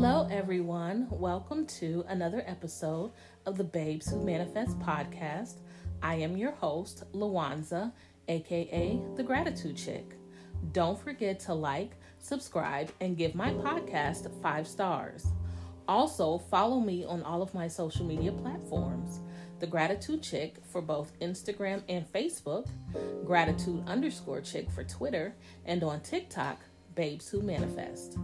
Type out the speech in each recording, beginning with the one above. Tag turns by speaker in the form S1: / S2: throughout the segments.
S1: Hello, everyone. Welcome to another episode of the Babes Who Manifest podcast. I am your host, Lawanza, aka the Gratitude Chick. Don't forget to like, subscribe, and give my podcast five stars. Also, follow me on all of my social media platforms The Gratitude Chick for both Instagram and Facebook, Gratitude underscore Chick for Twitter, and on TikTok, Babes Who Manifest.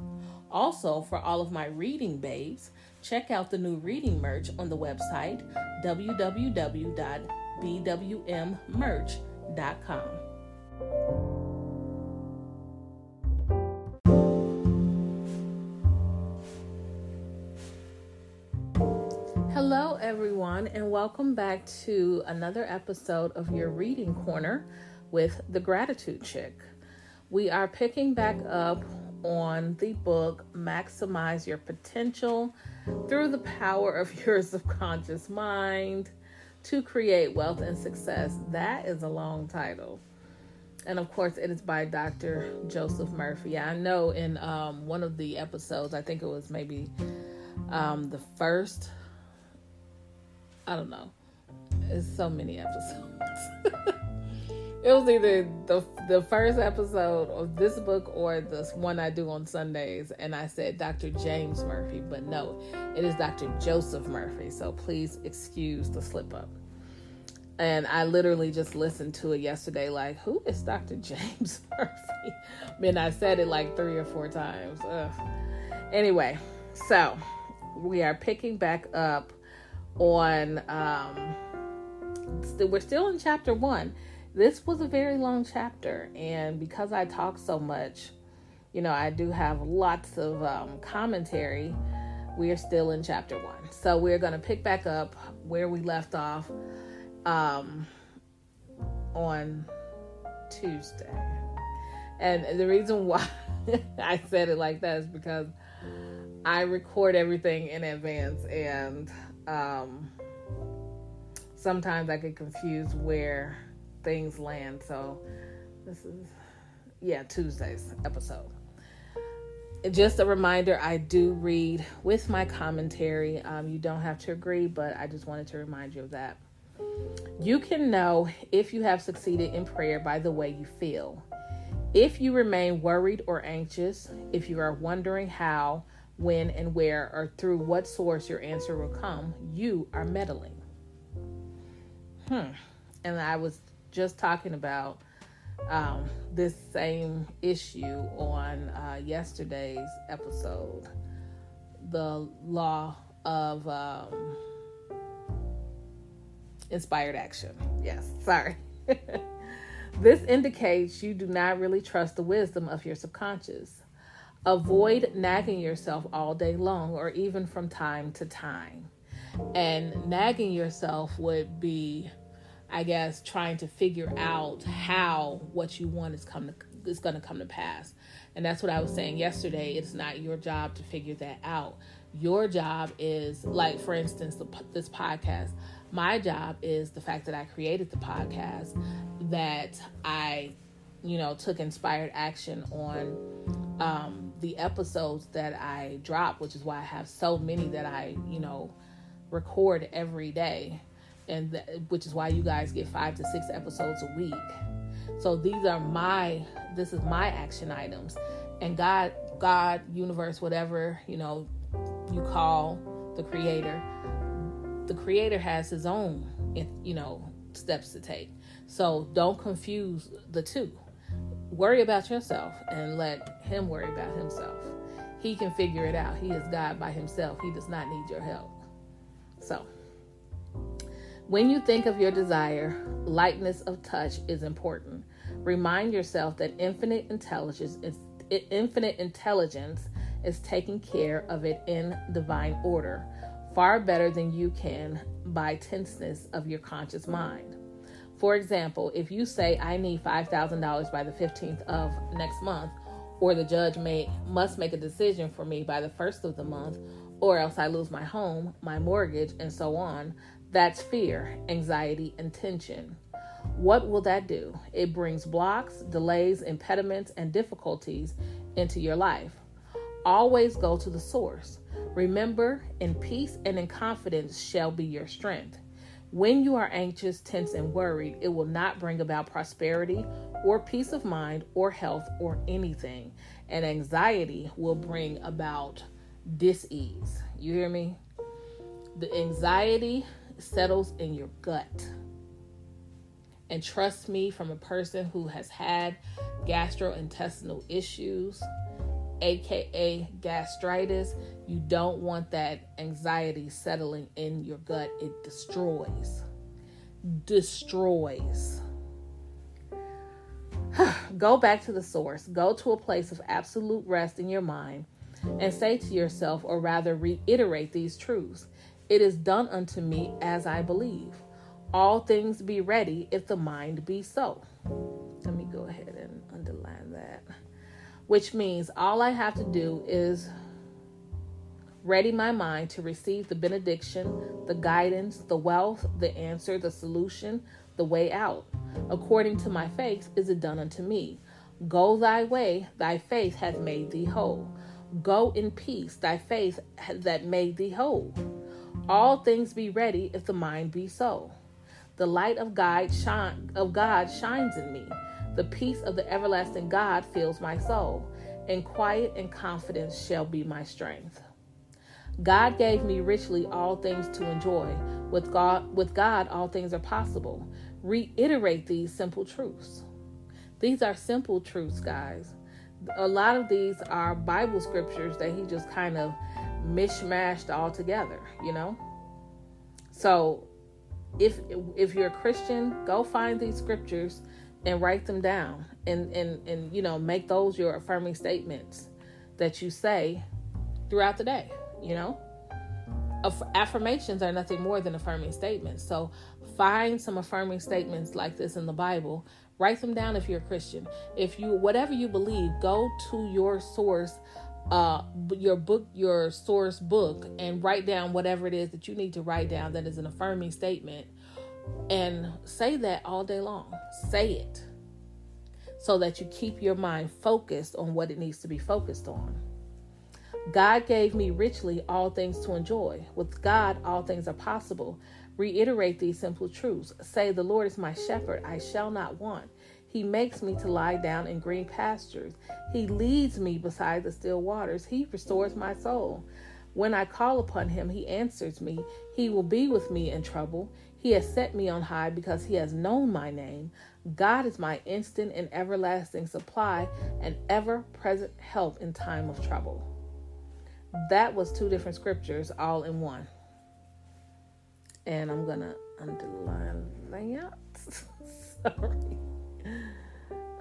S1: Also, for all of my reading babes, check out the new reading merch on the website www.bwmmerch.com. Hello, everyone, and welcome back to another episode of your reading corner with the Gratitude Chick. We are picking back up on the book Maximize Your Potential Through the Power of Your Subconscious Mind to Create Wealth and Success. That is a long title. And of course, it is by Dr. Joseph Murphy. I know in um, one of the episodes, I think it was maybe um, the first, I don't know, it's so many episodes. it was either the the first episode of this book or the one I do on Sundays, and I said Dr. James Murphy, but no, it is Dr. Joseph Murphy. So please excuse the slip up. And I literally just listened to it yesterday, like, who is Dr. James Murphy? I mean, I said it like three or four times. Ugh. Anyway, so we are picking back up on. Um, we're still in chapter one this was a very long chapter, and because I talk so much, you know, I do have lots of um, commentary. We are still in chapter one, so we're going to pick back up where we left off um, on Tuesday. And the reason why I said it like that is because I record everything in advance, and um, sometimes I get confused where things land. So this is yeah, Tuesday's episode. Just a reminder, I do read with my commentary. Um, you don't have to agree, but I just wanted to remind you of that. You can know if you have succeeded in prayer by the way you feel. If you remain worried or anxious, if you are wondering how, when, and where, or through what source your answer will come, you are meddling. Hmm. And I was just talking about um, this same issue on uh, yesterday's episode the law of um, inspired action. Yes, sorry. this indicates you do not really trust the wisdom of your subconscious. Avoid nagging yourself all day long or even from time to time. And nagging yourself would be I guess trying to figure out how what you want is come to, is going to come to pass. And that's what I was saying yesterday. It's not your job to figure that out. Your job is like for instance the, this podcast. My job is the fact that I created the podcast that I you know took inspired action on um, the episodes that I drop, which is why I have so many that I, you know, record every day and which is why you guys get five to six episodes a week. So these are my this is my action items, and God, God, universe, whatever you know you call the creator, the creator has his own you know steps to take. So don't confuse the two. Worry about yourself and let him worry about himself. He can figure it out. He is God by himself. He does not need your help. So when you think of your desire, lightness of touch is important. Remind yourself that infinite intelligence is infinite intelligence is taking care of it in divine order, far better than you can by tenseness of your conscious mind. For example, if you say I need $5,000 by the 15th of next month, or the judge may must make a decision for me by the first of the month, or else I lose my home, my mortgage, and so on, that's fear, anxiety, and tension. What will that do? It brings blocks, delays, impediments, and difficulties into your life. Always go to the source. Remember, in peace and in confidence shall be your strength. When you are anxious, tense, and worried, it will not bring about prosperity or peace of mind or health or anything. And anxiety will bring about dis-ease. You hear me? The anxiety settles in your gut. And trust me, from a person who has had gastrointestinal issues, aka gastritis, you don't want that anxiety settling in your gut. It destroys. Destroys. Go back to the source. Go to a place of absolute rest in your mind and say to yourself, or rather reiterate these truths It is done unto me as I believe. All things be ready if the mind be so. Let me go ahead and underline that. Which means all I have to do is ready my mind to receive the benediction, the guidance, the wealth, the answer, the solution, the way out. According to my faith is it done unto me. Go thy way, thy faith hath made thee whole. Go in peace, thy faith that made thee whole. All things be ready if the mind be so. The light of God shine of God shines in me. The peace of the everlasting God fills my soul, and quiet and confidence shall be my strength. God gave me richly all things to enjoy. With God, with God all things are possible. Reiterate these simple truths. These are simple truths, guys. A lot of these are Bible scriptures that he just kind of mishmashed all together, you know? So, if if you're a Christian, go find these scriptures and write them down and and and you know, make those your affirming statements that you say throughout the day you know? Affirmations are nothing more than affirming statements. So find some affirming statements like this in the bible. Write them down if you're a christian. If you whatever you believe go to your source uh your book your source book and write down whatever it is that you need to write down that is an affirming statement and say that all day long say it so that you keep your mind focused on what it needs to be focused on God gave me richly all things to enjoy. With God, all things are possible. Reiterate these simple truths. Say, The Lord is my shepherd, I shall not want. He makes me to lie down in green pastures. He leads me beside the still waters. He restores my soul. When I call upon him, he answers me. He will be with me in trouble. He has set me on high because he has known my name. God is my instant and everlasting supply and ever present help in time of trouble that was two different scriptures all in one. And I'm going to underline that. Sorry.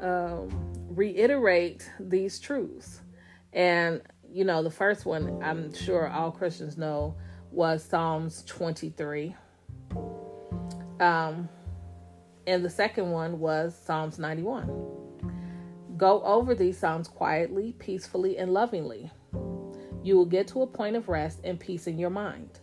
S1: Um, reiterate these truths. And, you know, the first one, I'm sure all Christians know, was Psalms 23. Um, and the second one was Psalms 91. Go over these Psalms quietly, peacefully, and lovingly you will get to a point of rest and peace in your mind.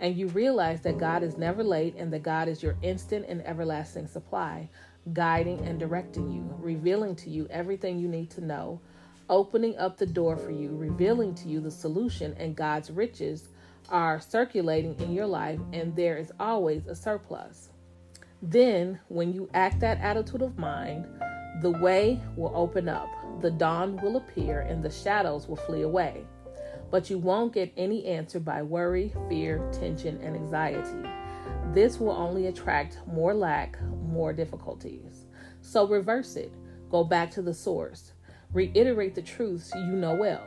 S1: And you realize that God is never late and that God is your instant and everlasting supply, guiding and directing you, revealing to you everything you need to know, opening up the door for you, revealing to you the solution, and God's riches are circulating in your life, and there is always a surplus. Then, when you act that attitude of mind, the way will open up, the dawn will appear, and the shadows will flee away but you won't get any answer by worry, fear, tension, and anxiety. This will only attract more lack, more difficulties. So reverse it. Go back to the source. Reiterate the truths you know well.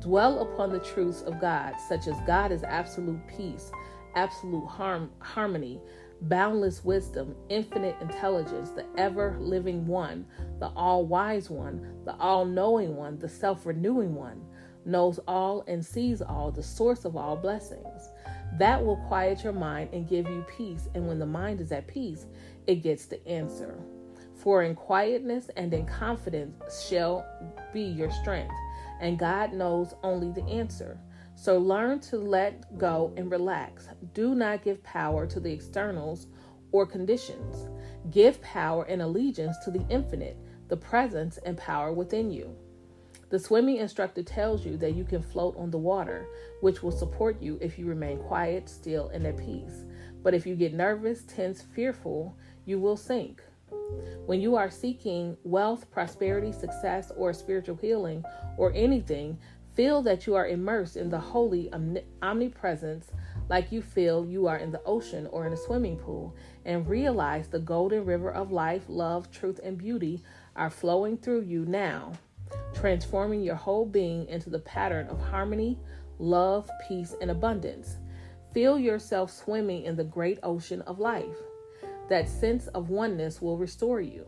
S1: Dwell upon the truths of God, such as God is absolute peace, absolute harm, harmony, boundless wisdom, infinite intelligence, the ever living one, the all wise one, the all knowing one, the self renewing one knows all and sees all, the source of all blessings. That will quiet your mind and give you peace. And when the mind is at peace, it gets the answer. For in quietness and in confidence shall be your strength, and God knows only the answer. So learn to let go and relax. Do not give power to the externals or conditions. Give power and allegiance to the infinite, the presence and power within you. The swimming instructor tells you that you can float on the water, which will support you if you remain quiet, still, and at peace. But if you get nervous, tense, fearful, you will sink. When you are seeking wealth, prosperity, success, or spiritual healing, or anything, feel that you are immersed in the holy omnipresence like you feel you are in the ocean or in a swimming pool, and realize the golden river of life, love, truth, and beauty are flowing through you now, transforming your whole being into the pattern of harmony, love, peace, and abundance. Feel yourself swimming in the great ocean of life. That sense of oneness will restore you.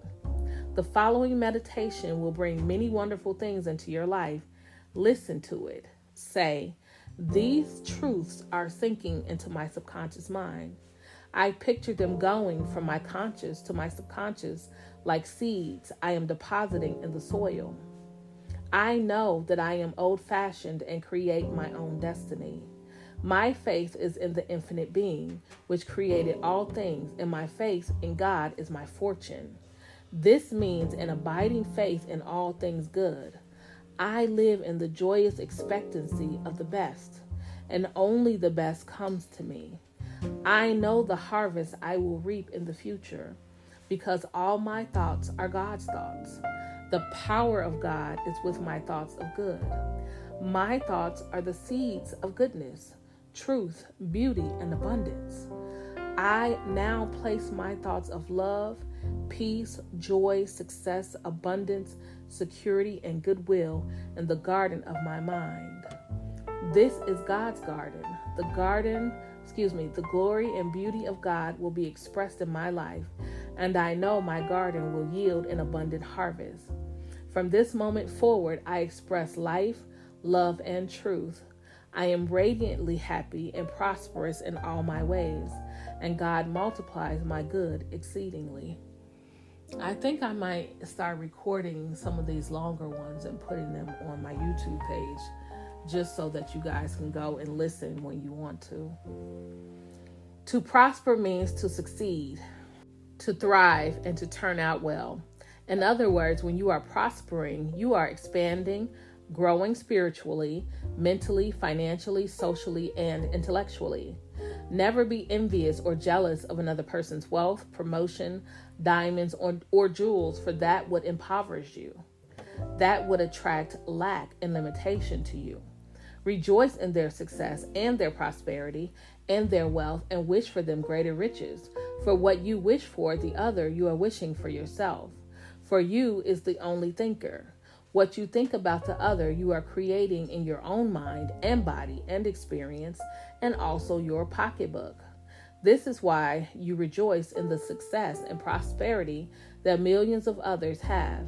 S1: The following meditation will bring many wonderful things into your life. Listen to it. Say, These truths are sinking into my subconscious mind. I picture them going from my conscious to my subconscious like seeds I am depositing in the soil. I know that I am old fashioned and create my own destiny. My faith is in the infinite being, which created all things, and my faith in God is my fortune. This means an abiding faith in all things good. I live in the joyous expectancy of the best, and only the best comes to me. I know the harvest I will reap in the future, because all my thoughts are God's thoughts. The power of God is with my thoughts of good. My thoughts are the seeds of goodness truth, beauty, and abundance. I now place my thoughts of love, peace, joy, success, abundance, security, and goodwill in the garden of my mind. This is God's garden. The garden, excuse me, the glory and beauty of God will be expressed in my life, and I know my garden will yield an abundant harvest. From this moment forward, I express life, love, and truth I am radiantly happy and prosperous in all my ways, and God multiplies my good exceedingly. I think I might start recording some of these longer ones and putting them on my YouTube page just so that you guys can go and listen when you want to. To prosper means to succeed, to thrive, and to turn out well. In other words, when you are prospering, you are expanding, growing spiritually, mentally, financially, socially, and intellectually. Never be envious or jealous of another person's wealth, promotion, diamonds, or, or jewels, for that would impoverish you. That would attract lack and limitation to you. Rejoice in their success and their prosperity and their wealth and wish for them greater riches. For what you wish for the other, you are wishing for yourself. For you is the only thinker. What you think about the other, you are creating in your own mind and body and experience, and also your pocketbook. This is why you rejoice in the success and prosperity that millions of others have.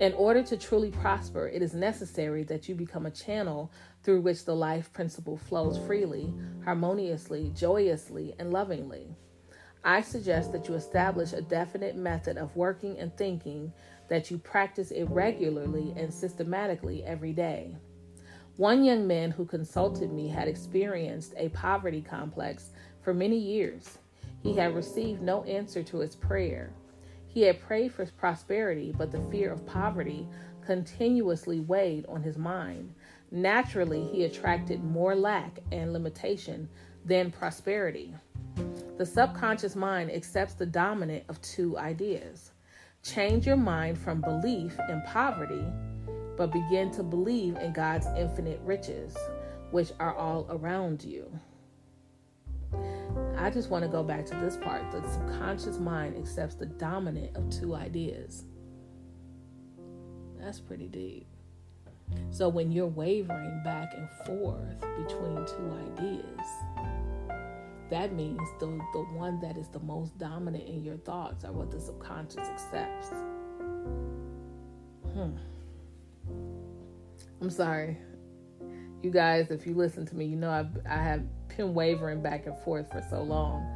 S1: In order to truly prosper, it is necessary that you become a channel through which the life principle flows freely, harmoniously, joyously, and lovingly. I suggest that you establish a definite method of working and thinking that you practice it regularly and systematically every day. One young man who consulted me had experienced a poverty complex for many years. He had received no answer to his prayer. He had prayed for prosperity, but the fear of poverty continuously weighed on his mind. Naturally, he attracted more lack and limitation than prosperity. The subconscious mind accepts the dominant of two ideas Change your mind from belief in poverty, but begin to believe in God's infinite riches, which are all around you. I just want to go back to this part. The subconscious mind accepts the dominant of two ideas. That's pretty deep. So when you're wavering back and forth between two ideas, that means the, the one that is the most dominant in your thoughts are what the subconscious accepts. Hmm. I'm sorry. You guys, if you listen to me, you know I've, I have been wavering back and forth for so long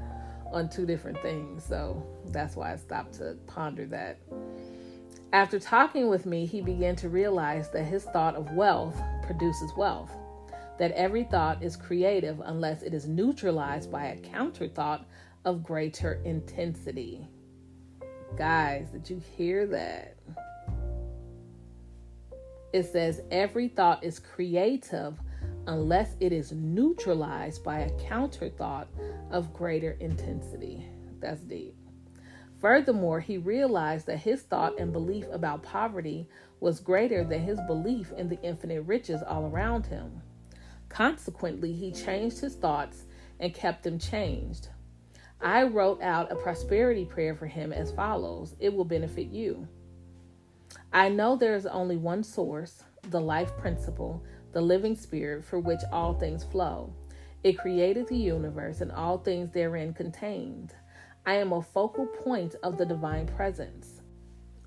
S1: on two different things. So that's why I stopped to ponder that. After talking with me, he began to realize that his thought of wealth produces wealth that every thought is creative unless it is neutralized by a counter thought of greater intensity. Guys, did you hear that? it says every thought is creative unless it is neutralized by a counter thought of greater intensity. That's deep. Furthermore, he realized that his thought and belief about poverty was greater than his belief in the infinite riches all around him. Consequently, he changed his thoughts and kept them changed. I wrote out a prosperity prayer for him as follows It will benefit you. I know there is only one source, the life principle, the living spirit for which all things flow. It created the universe and all things therein contained. I am a focal point of the divine presence.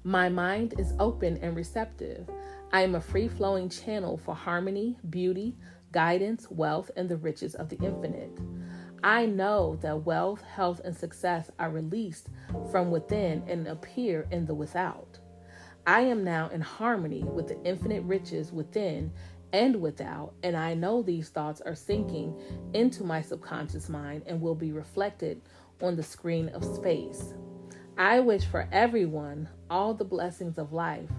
S1: My mind is open and receptive. I am a free flowing channel for harmony, beauty, guidance, wealth, and the riches of the infinite. I know that wealth, health, and success are released from within and appear in the without. I am now in harmony with the infinite riches within and without, and I know these thoughts are sinking into my subconscious mind and will be reflected on the screen of space. I wish for everyone all the blessings of life.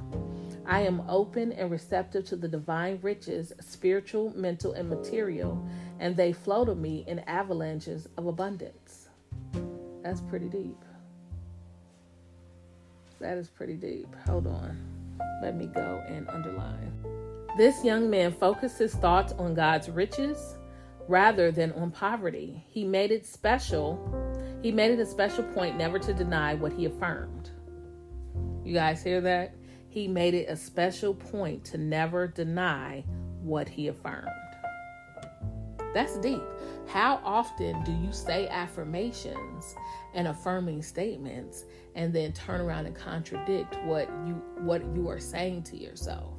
S1: I am open and receptive to the divine riches, spiritual, mental, and material, and they flow to me in avalanches of abundance. That's pretty deep. That is pretty deep. Hold on. Let me go and underline. This young man focused his thoughts on God's riches rather than on poverty. He made it special. He made it a special point never to deny what he affirmed. You guys hear that? He made it a special point to never deny what he affirmed. That's deep. How often do you say affirmations and affirming statements and then turn around and contradict what you what you are saying to yourself?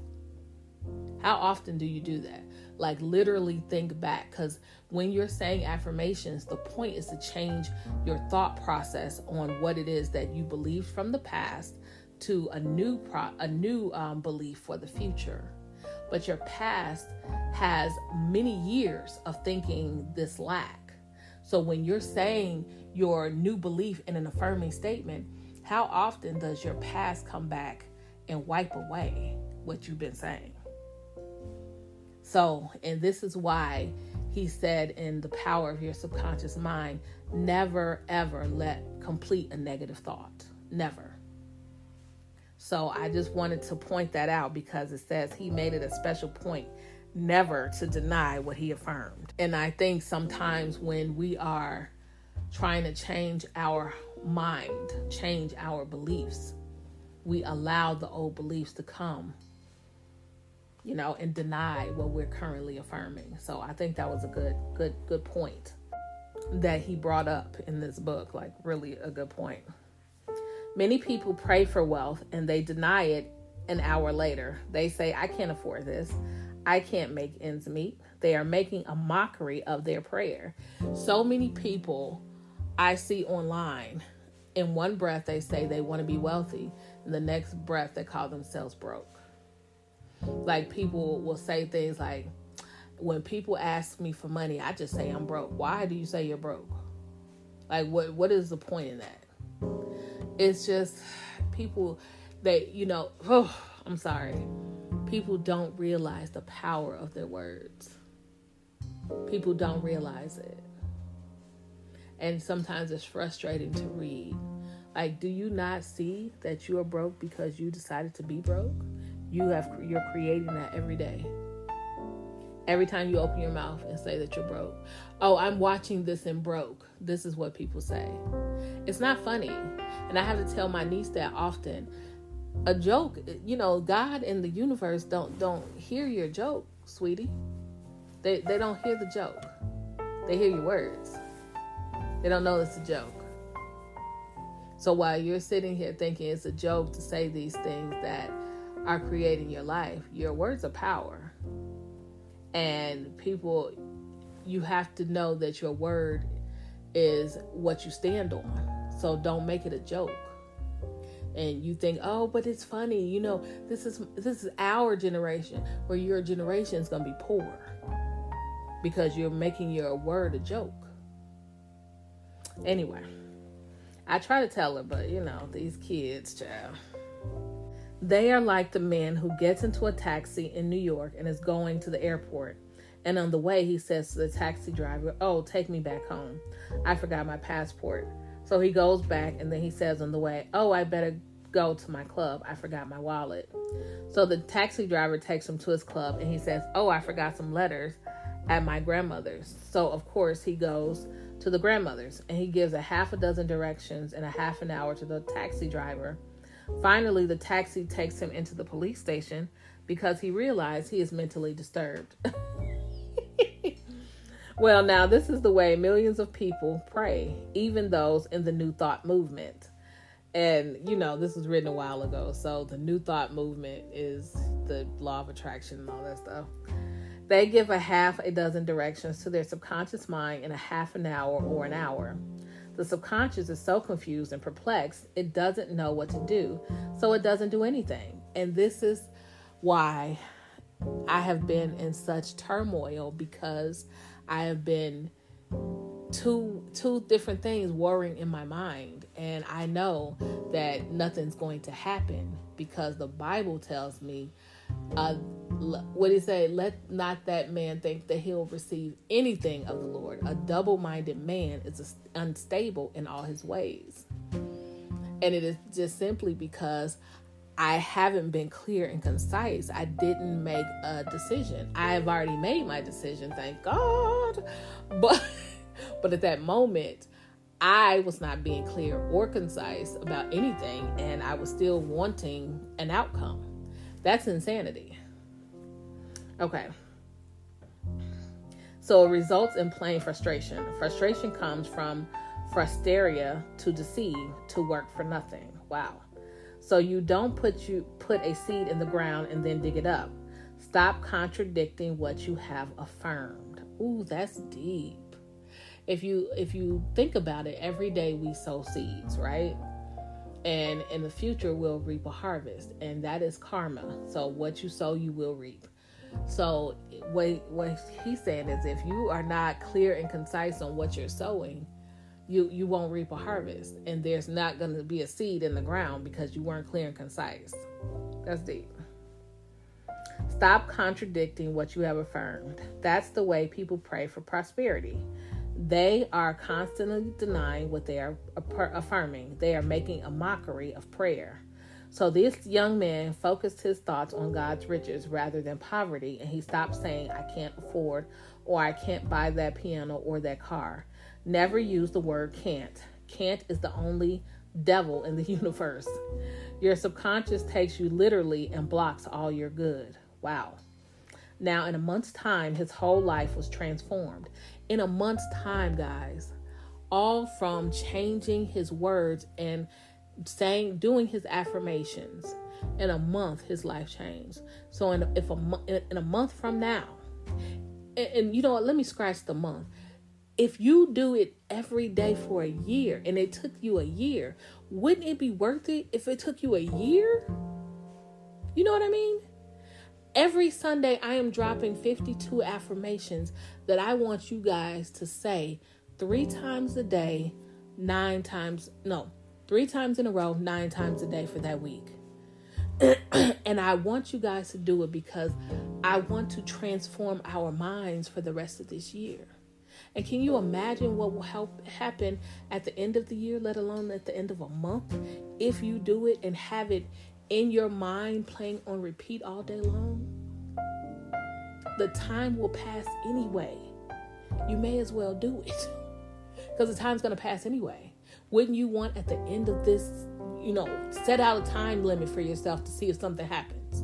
S1: How often do you do that? Like literally think back cuz when you're saying affirmations, the point is to change your thought process on what it is that you believed from the past to a new pro- a new um, belief for the future. But your past has many years of thinking this lack. So when you're saying your new belief in an affirming statement, how often does your past come back and wipe away what you've been saying? So, and this is why he said in the power of your subconscious mind, never ever let complete a negative thought. Never. So I just wanted to point that out because it says he made it a special point never to deny what he affirmed. And I think sometimes when we are trying to change our mind, change our beliefs, we allow the old beliefs to come, you know, and deny what we're currently affirming. So I think that was a good, good, good point that he brought up in this book. Like, really a good point. Many people pray for wealth and they deny it an hour later. They say, I can't afford this. I can't make ends meet. They are making a mockery of their prayer. So many people I see online, in one breath, they say they want to be wealthy, in the next breath, they call themselves broke. Like people will say things like, when people ask me for money, I just say I'm broke. Why do you say you're broke? Like what what is the point in that? It's just people that, you know, oh, I'm sorry people don't realize the power of their words. People don't realize it. And sometimes it's frustrating to read. Like, do you not see that you are broke because you decided to be broke? You have you're creating that every day. Every time you open your mouth and say that you're broke. Oh, I'm watching this and broke. This is what people say. It's not funny. And I have to tell my niece that often a joke you know god and the universe don't don't hear your joke sweetie they they don't hear the joke they hear your words they don't know it's a joke so while you're sitting here thinking it's a joke to say these things that are creating your life your words are power and people you have to know that your word is what you stand on so don't make it a joke and you think, oh, but it's funny, you know, this is this is our generation, where your generation is gonna be poor because you're making your word a joke. Anyway, I try to tell her, but you know, these kids, child. They are like the man who gets into a taxi in New York and is going to the airport. And on the way, he says to the taxi driver, Oh, take me back home. I forgot my passport. So he goes back and then he says on the way, Oh, I better go to my club. I forgot my wallet. So the taxi driver takes him to his club and he says, Oh, I forgot some letters at my grandmother's. So, of course, he goes to the grandmother's and he gives a half a dozen directions in a half an hour to the taxi driver. Finally, the taxi takes him into the police station because he realized he is mentally disturbed. well, now, this is the way millions of people pray, even those in the New Thought movement. And, you know, this was written a while ago. So, the New Thought movement is the law of attraction and all that stuff. They give a half a dozen directions to their subconscious mind in a half an hour or an hour. The subconscious is so confused and perplexed, it doesn't know what to do, so it doesn't do anything. And this is why I have been in such turmoil because I have been two two different things worrying in my mind and I know that nothing's going to happen because the Bible tells me uh, what he say? Let not that man think that he'll receive anything of the Lord. A double minded man is unstable in all his ways. And it is just simply because I haven't been clear and concise. I didn't make a decision. I have already made my decision, thank God. But but at that moment, I was not being clear or concise about anything and I was still wanting an outcome. That's insanity. Okay. So it results in plain frustration. Frustration comes from frustraria to deceive, to work for nothing. Wow. So you don't put you put a seed in the ground and then dig it up. Stop contradicting what you have affirmed. Ooh, that's deep. If you if you think about it, every day we sow seeds, right? And in the future we'll reap a harvest and that is karma. So what you sow you will reap. So what what he's saying is if you are not clear and concise on what you're sowing you you won't reap a harvest and there's not going to be a seed in the ground because you weren't clear and concise. That's deep. Stop contradicting what you have affirmed. That's the way people pray for prosperity they are constantly denying what they are affirming. They are making a mockery of prayer. So this young man focused his thoughts on God's riches rather than poverty, and he stopped saying, I can't afford, or I can't buy that piano or that car. Never use the word can't. Can't is the only devil in the universe. Your subconscious takes you literally and blocks all your good. Wow. Now, in a month's time, his whole life was transformed in a month's time, guys, all from changing his words and saying, doing his affirmations. In a month, his life changed. So, in if a in a month from now, and, and you know what? Let me scratch the month. If you do it every day for a year, and it took you a year, wouldn't it be worth it if it took you a year? You know what I mean? Every Sunday, I am dropping 52 affirmations that I want you guys to say three times a day, nine times, no, three times in a row, nine times a day for that week. and I want you guys to do it because I want to transform our minds for the rest of this year. And can you imagine what will help happen at the end of the year, let alone at the end of a month, if you do it and have it in your mind playing on repeat all day long, the time will pass anyway. You may as well do it because the time's going to pass anyway. Wouldn't you want at the end of this, you know, set out a time limit for yourself to see if something happens?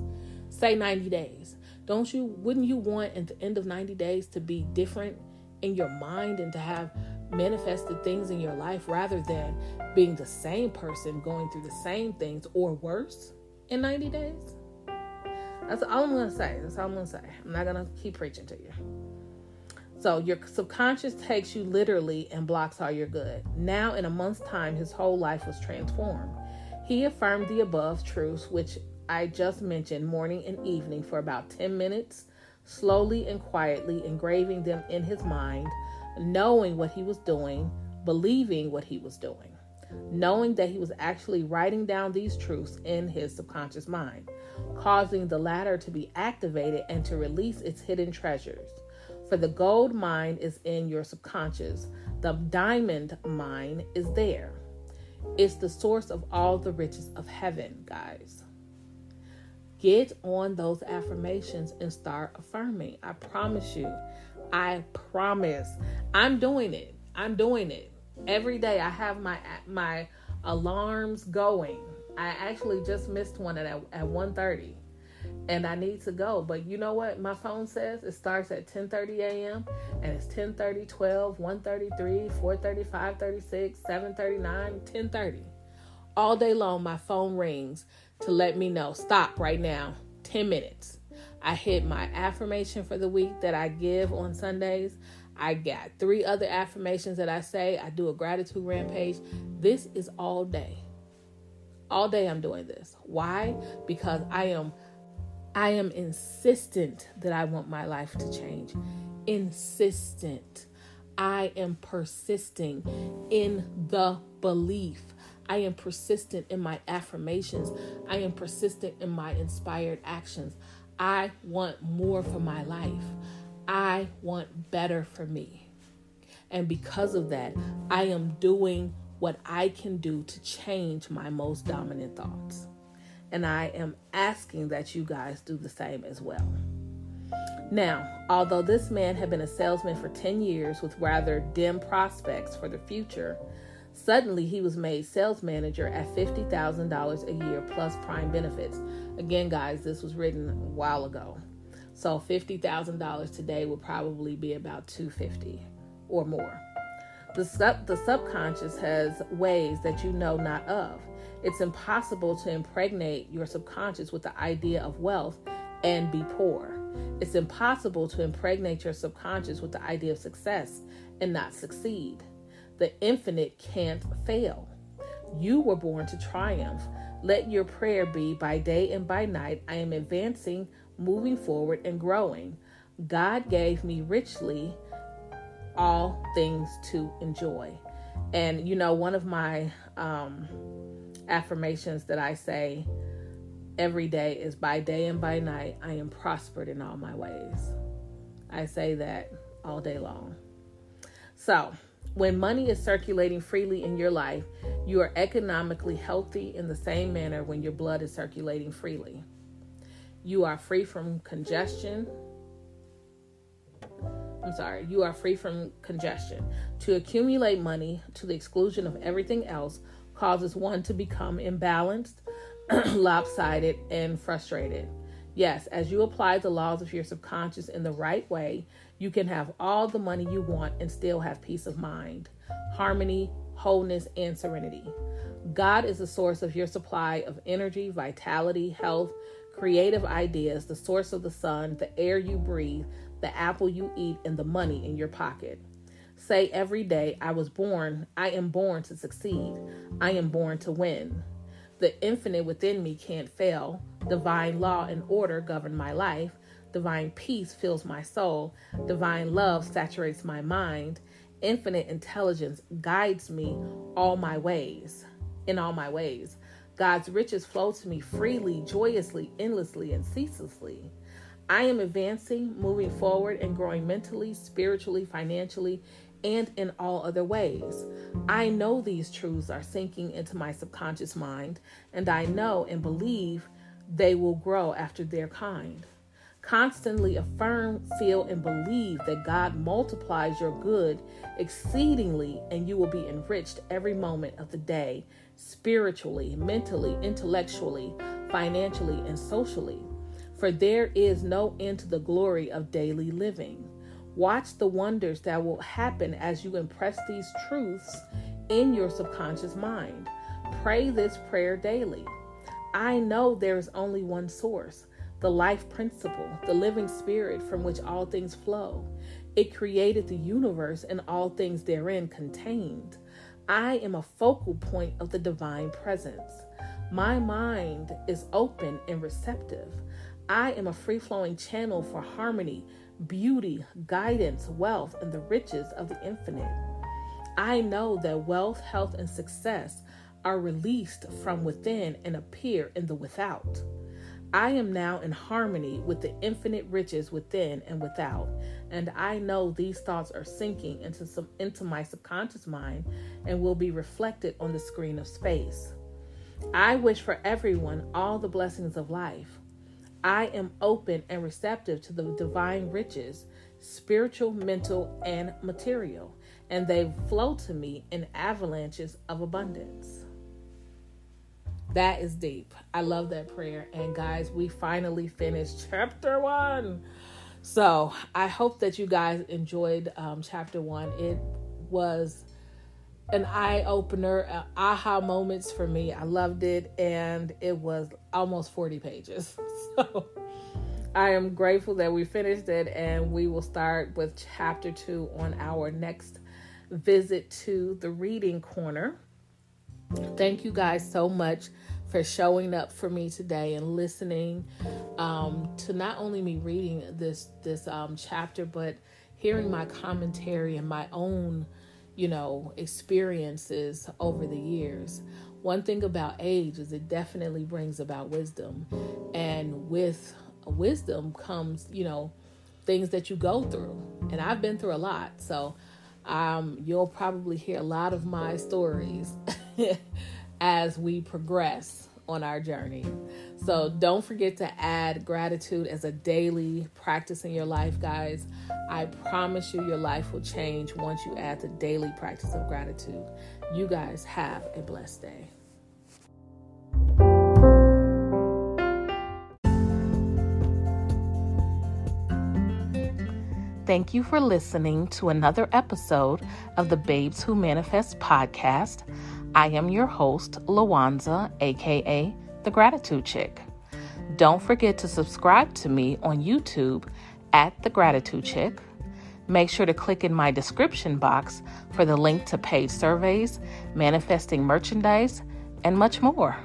S1: Say 90 days. Don't you, wouldn't you want at the end of 90 days to be different in your mind and to have manifested things in your life rather than being the same person going through the same things or worse in 90 days? That's all I'm going to say. That's all I'm going to say. I'm not going to keep preaching to you. So your subconscious takes you literally and blocks all your good. Now, in a month's time, his whole life was transformed. He affirmed the above truths, which I just mentioned, morning and evening for about 10 minutes, slowly and quietly engraving them in his mind, knowing what he was doing, believing what he was doing. knowing that he was actually writing down these truths in his subconscious mind, causing the latter to be activated and to release its hidden treasures. For the gold mine is in your subconscious, the diamond mine is there. It's the source of all the riches of heaven, guys. Get on those affirmations and start affirming. I promise you. I promise. I'm doing it. I'm doing it. Every day I have my my alarms going. I actually just missed one at at 1:30 and I need to go. But you know what? My phone says it starts at 10:30 a.m. and it's 10:30, 12, 1:33, 4:30, 5:36, 7:39, 10:30. All day long my phone rings to let me know stop right now 10 minutes i hit my affirmation for the week that i give on sundays. I got three other affirmations that i say. I do a gratitude rampage. This is all day. All day i'm doing this. Why? Because i am i am insistent that i want my life to change. Insistent. I am persisting in the belief. I am persistent in my affirmations. I am persistent in my inspired actions. I want more for my life. I want better for me. And because of that, I am doing what I can do to change my most dominant thoughts. And I am asking that you guys do the same as well. Now, although this man had been a salesman for 10 years with rather dim prospects for the future, Suddenly, he was made sales manager at $50,000 a year plus prime benefits. Again, guys, this was written a while ago. So $50,000 today would probably be about 250 or more. The, sub, the subconscious has ways that you know not of. It's impossible to impregnate your subconscious with the idea of wealth and be poor. It's impossible to impregnate your subconscious with the idea of success and not succeed. The infinite can't fail. You were born to triumph. Let your prayer be by day and by night. I am advancing, moving forward, and growing. God gave me richly all things to enjoy. And you know, one of my um, affirmations that I say every day is by day and by night, I am prospered in all my ways. I say that all day long. So, when money is circulating freely in your life, you are economically healthy in the same manner when your blood is circulating freely. You are free from congestion. I'm sorry, you are free from congestion. To accumulate money to the exclusion of everything else causes one to become imbalanced, lopsided, and frustrated. Yes, as you apply the laws of your subconscious in the right way, you can have all the money you want and still have peace of mind, harmony, wholeness, and serenity. God is the source of your supply of energy, vitality, health, creative ideas, the source of the sun, the air you breathe, the apple you eat, and the money in your pocket. Say every day, I was born, I am born to succeed. I am born to win. The infinite within me can't fail. Divine law and order govern my life. Divine peace fills my soul. Divine love saturates my mind. Infinite intelligence guides me all my ways, in all my ways. God's riches flow to me freely, joyously, endlessly, and ceaselessly. I am advancing, moving forward, and growing mentally, spiritually, financially, and in all other ways. I know these truths are sinking into my subconscious mind, and I know and believe they will grow after their kind. Constantly affirm, feel, and believe that God multiplies your good exceedingly, and you will be enriched every moment of the day, spiritually, mentally, intellectually, financially, and socially. For there is no end to the glory of daily living. Watch the wonders that will happen as you impress these truths in your subconscious mind. Pray this prayer daily. I know there is only one source the life principle, the living spirit from which all things flow. It created the universe and all things therein contained. I am a focal point of the divine presence. My mind is open and receptive. I am a free flowing channel for harmony, beauty, guidance, wealth, and the riches of the infinite. I know that wealth, health, and success are released from within and appear in the without. I am now in harmony with the infinite riches within and without, and I know these thoughts are sinking into some into my subconscious mind and will be reflected on the screen of space. I wish for everyone all the blessings of life. I am open and receptive to the divine riches, spiritual, mental, and material, and they flow to me in avalanches of abundance. That is deep. I love that prayer. And guys, we finally finished chapter one. So I hope that you guys enjoyed um, chapter one. It was an eye opener, uh, aha moments for me. I loved it, and it was almost 40 pages. So I am grateful that we finished it, and we will start with chapter two on our next visit to the reading corner. Thank you guys so much for showing up for me today and listening um, to not only me reading this this um, chapter, but hearing my commentary and my own, you know, experiences over the years. One thing about age is it definitely brings about wisdom, and with wisdom comes, you know, things that you go through. And I've been through a lot, so um, you'll probably hear a lot of my stories as we progress on our journey. So don't forget to add gratitude as a daily practice in your life, guys. I promise you, your life will change once you add the daily practice of gratitude. You guys have a blessed day. Thank you for listening to another episode of the Babes Who Manifest podcast. I am your host, Lawanza, aka The Gratitude Chick. Don't forget to subscribe to me on YouTube at The Gratitude Chick. Make sure to click in my description box for the link to paid surveys, manifesting merchandise, and much more.